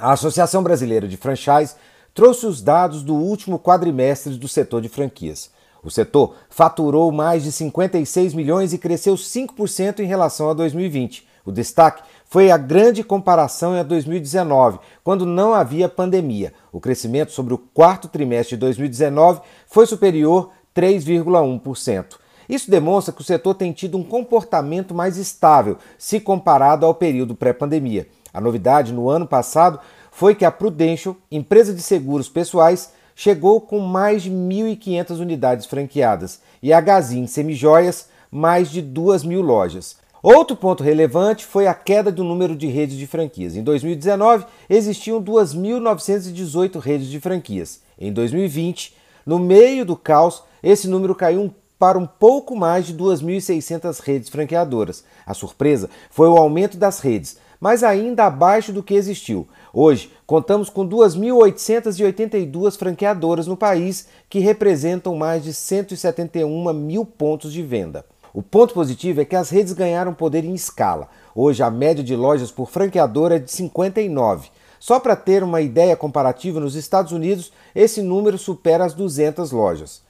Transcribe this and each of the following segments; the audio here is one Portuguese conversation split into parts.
A Associação Brasileira de Franchise trouxe os dados do último quadrimestre do setor de franquias. O setor faturou mais de 56 milhões e cresceu 5% em relação a 2020. O destaque foi a grande comparação em 2019, quando não havia pandemia. O crescimento sobre o quarto trimestre de 2019 foi superior 3,1%. Isso demonstra que o setor tem tido um comportamento mais estável se comparado ao período pré-pandemia. A novidade no ano passado foi que a Prudential, empresa de seguros pessoais, chegou com mais de 1.500 unidades franqueadas e a Gazin Semijoias mais de 2 mil lojas. Outro ponto relevante foi a queda do número de redes de franquias. Em 2019, existiam 2.918 redes de franquias. Em 2020, no meio do caos, esse número caiu para um pouco mais de 2.600 redes franqueadoras. A surpresa foi o aumento das redes, mas ainda abaixo do que existiu. Hoje, contamos com 2.882 franqueadoras no país, que representam mais de 171 mil pontos de venda. O ponto positivo é que as redes ganharam poder em escala. Hoje, a média de lojas por franqueadora é de 59. Só para ter uma ideia comparativa, nos Estados Unidos esse número supera as 200 lojas.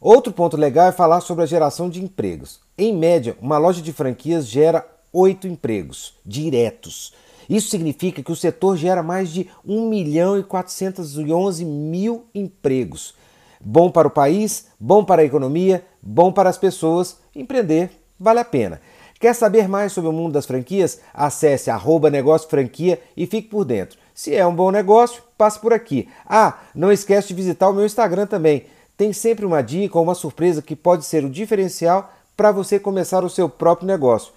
Outro ponto legal é falar sobre a geração de empregos. Em média, uma loja de franquias gera 8 empregos diretos. Isso significa que o setor gera mais de 1 milhão e 411 mil empregos. Bom para o país, bom para a economia, bom para as pessoas. Empreender vale a pena. Quer saber mais sobre o mundo das franquias? Acesse arroba negócio franquia e fique por dentro. Se é um bom negócio, passe por aqui. Ah, não esquece de visitar o meu Instagram também. Tem sempre uma dica ou uma surpresa que pode ser o diferencial para você começar o seu próprio negócio.